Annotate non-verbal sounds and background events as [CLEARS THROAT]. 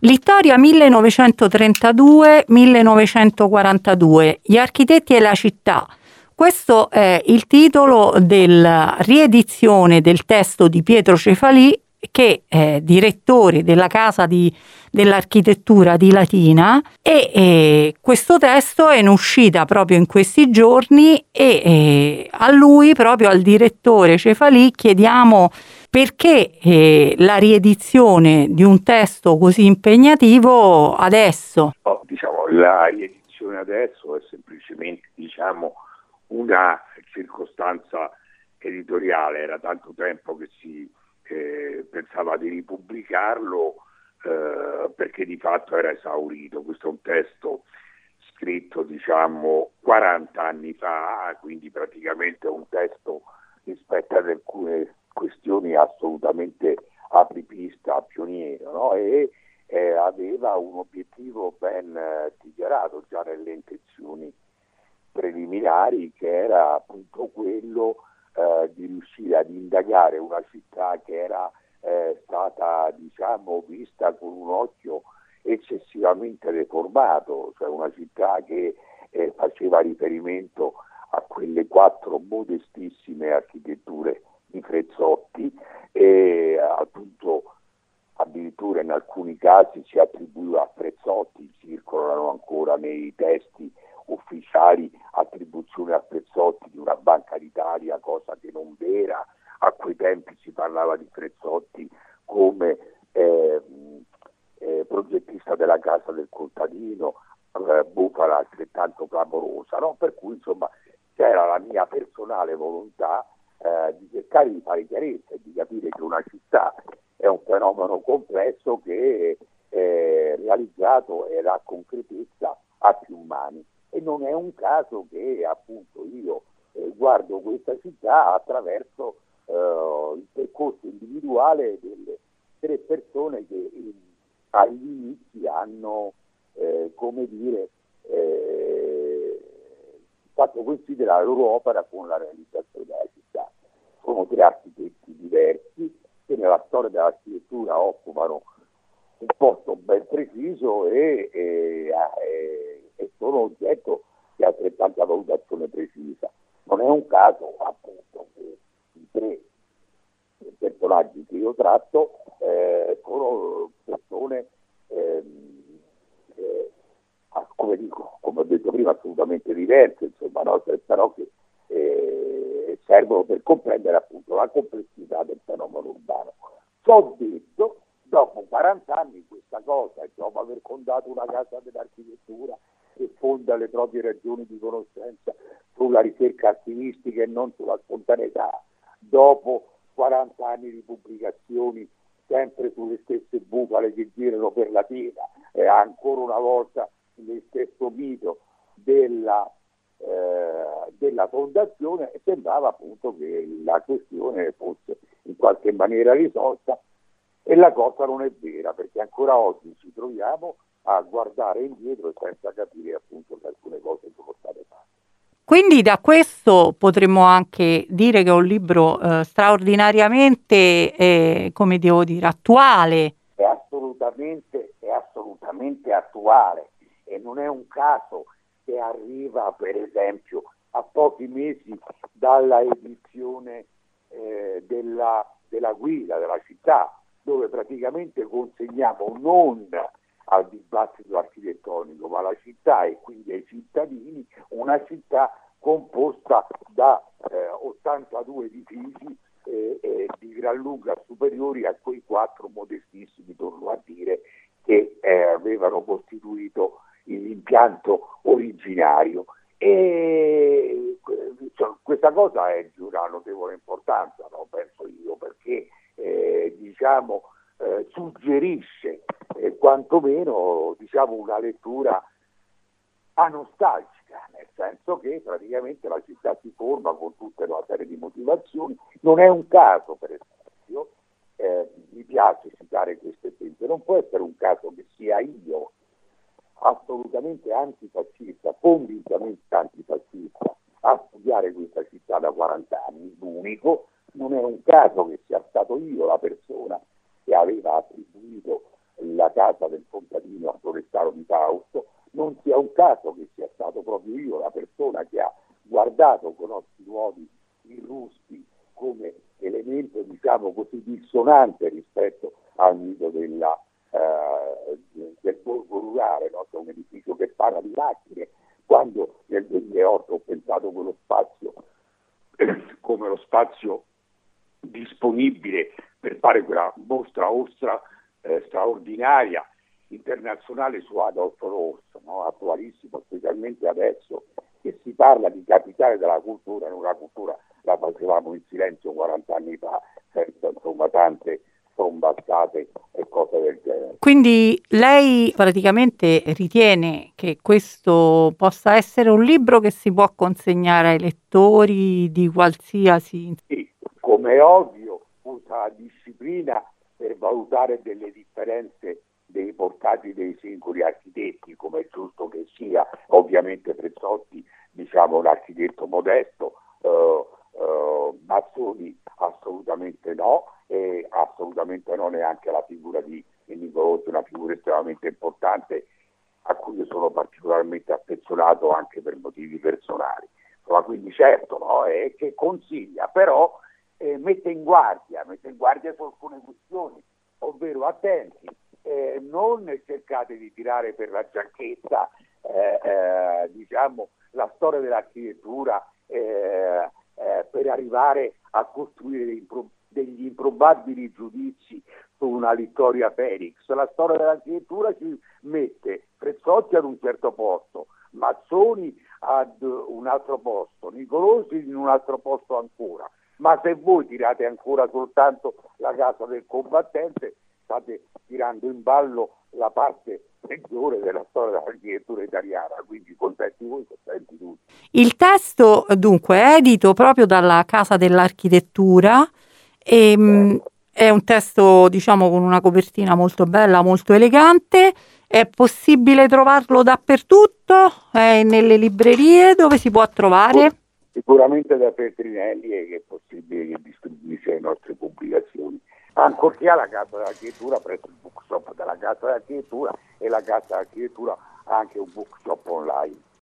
Littoria 1932-1942, gli architetti e la città. Questo è il titolo della riedizione del testo di Pietro Cefalì che è direttore della Casa di, dell'Architettura di Latina e eh, questo testo è in uscita proprio in questi giorni e eh, a lui, proprio al direttore Cefalì, chiediamo perché eh, la riedizione di un testo così impegnativo adesso? Oh, diciamo, la riedizione adesso è semplicemente diciamo, una circostanza editoriale, era tanto tempo che si eh, pensava di ripubblicarlo eh, perché di fatto era esaurito. Questo è un testo scritto diciamo 40 anni fa, quindi praticamente un testo rispetto ad alcune questioni assolutamente apripista, pioniero, no? e eh, aveva un obiettivo ben eh, dichiarato già nelle intenzioni preliminari che era appunto quello eh, di riuscire ad indagare città che era eh, stata diciamo, vista con un occhio eccessivamente deformato, cioè una città che eh, faceva riferimento a quelle quattro modestissime architetture di Frezzotti e appunto addirittura in alcuni casi si attribuiva a Frezzotti, circolano ancora nei testi ufficiali attribuzione a Frezzotti di una Banca d'Italia, cosa che non vera. A quei tempi si parlava di Frezzotti come eh, eh, progettista della casa del contadino, eh, bufala altrettanto clamorosa, no? per cui insomma c'era la mia personale volontà eh, di cercare di fare chiarezza e di capire che una città è un fenomeno complesso che è realizzato e ha concretezza a più mani e non è un caso che appunto io eh, guardo questa città attraverso eh, il percorso individuale delle tre persone che eh, agli inizi hanno, eh, come dire, eh, fatto loro opera con la realizzazione della città. Sono tre architetti diversi che nella storia dell'architettura occupano un posto ben preciso e, e, e e sono oggetto di altrettanta valutazione precisa. Non è un caso appunto che i tre personaggi che io tratto eh, sono persone ehm, eh, come, dico, come ho detto prima assolutamente diverse, insomma, no? però che eh, servono per comprendere appunto la complessità del fenomeno urbano. Ciò detto, dopo 40 anni questa cosa, dopo aver fondato una casa dell'architettura, che fonda le proprie ragioni di conoscenza sulla ricerca archivistica e non sulla spontaneità, dopo 40 anni di pubblicazioni sempre sulle stesse bufale che girano per la piena e ancora una volta lo stesso mito della, eh, della fondazione, sembrava appunto che la questione fosse in qualche maniera risolta. E la cosa non è vera perché ancora oggi ci troviamo a guardare indietro senza capire appunto che alcune cose sono state fatte. Quindi da questo potremmo anche dire che è un libro eh, straordinariamente, eh, come devo dire, attuale. È assolutamente, è assolutamente attuale e non è un caso che arriva per esempio a pochi mesi dalla edizione eh, della, della guida della città, dove praticamente consegniamo non al dibattito architettonico, ma alla città e quindi ai cittadini, una città composta da eh, 82 edifici eh, eh, di gran lunga superiori a quei quattro modestissimi, torno a dire, che eh, avevano costituito l'impianto originario. E questa cosa è di una notevole importanza, no? penso io, perché eh, diciamo, eh, suggerisce quantomeno diciamo, una lettura anostalgica, nel senso che praticamente la città si forma con tutta una serie di motivazioni. Non è un caso, per esempio, eh, mi piace citare questo esempio, non può essere un caso che sia io assolutamente antifascista, convintamente antifascista, a studiare questa città da 40 anni, l'unico, non è un caso che sia stato io la persona che aveva Forestaro di Fausto, non sia un caso che sia stato proprio io la persona che ha guardato con occhi nuovi i ruspi come elemento diciamo così dissonante rispetto al mito della, eh, del borgo rurale, no? un edificio che parla di macchine, quando nel 2008 ho pensato quello spazio [CLEARS THROAT] come lo spazio disponibile per fare quella mostra ostra eh, straordinaria internazionale su Adolfo Rosso, no? attualissimo, specialmente adesso che si parla di capitale della cultura, non la cultura la facevamo in silenzio 40 anni fa, senza insomma tante trombazzate e cose del genere. Quindi lei praticamente ritiene che questo possa essere un libro che si può consegnare ai lettori di qualsiasi... Sì, come è ovvio, usa la disciplina per valutare delle differenze dei portati dei singoli architetti, come è giusto che sia, ovviamente Prezzotti diciamo un architetto modesto, eh, eh, Mazzoni assolutamente no, e assolutamente no neanche la figura di Nicolosi, una figura estremamente importante a cui io sono particolarmente affezionato anche per motivi personali. Ma quindi certo no, è che consiglia, però eh, mette in guardia, mette in guardia su alcune questioni, ovvero attenti, eh, non cercate di tirare per la giacchetta eh, eh diciamo, la storia dell'architettura eh, eh, per arrivare a costruire dei, degli improbabili giudizi su una Vittoria Felix. La storia dell'architettura ci mette Prezzotti ad un certo posto, Mazzoni ad un altro posto, Nicolosi in un altro posto ancora. Ma se voi tirate ancora soltanto la casa del combattente, state tirando in ballo la parte peggiore della storia dell'architettura italiana, quindi contenti voi, contenti tutti. Il testo dunque è edito proprio dalla Casa dell'Architettura e eh. è un testo diciamo con una copertina molto bella, molto elegante. È possibile trovarlo dappertutto? È nelle librerie? Dove si può trovare? Sicuramente da Petrinelli è possibile che distribuisca le nostre pubblicazioni ancorché alla Casa dell'Architettura presso il bookshop della Casa dell'Architettura e la Casa dell'Architettura ha anche un bookshop online.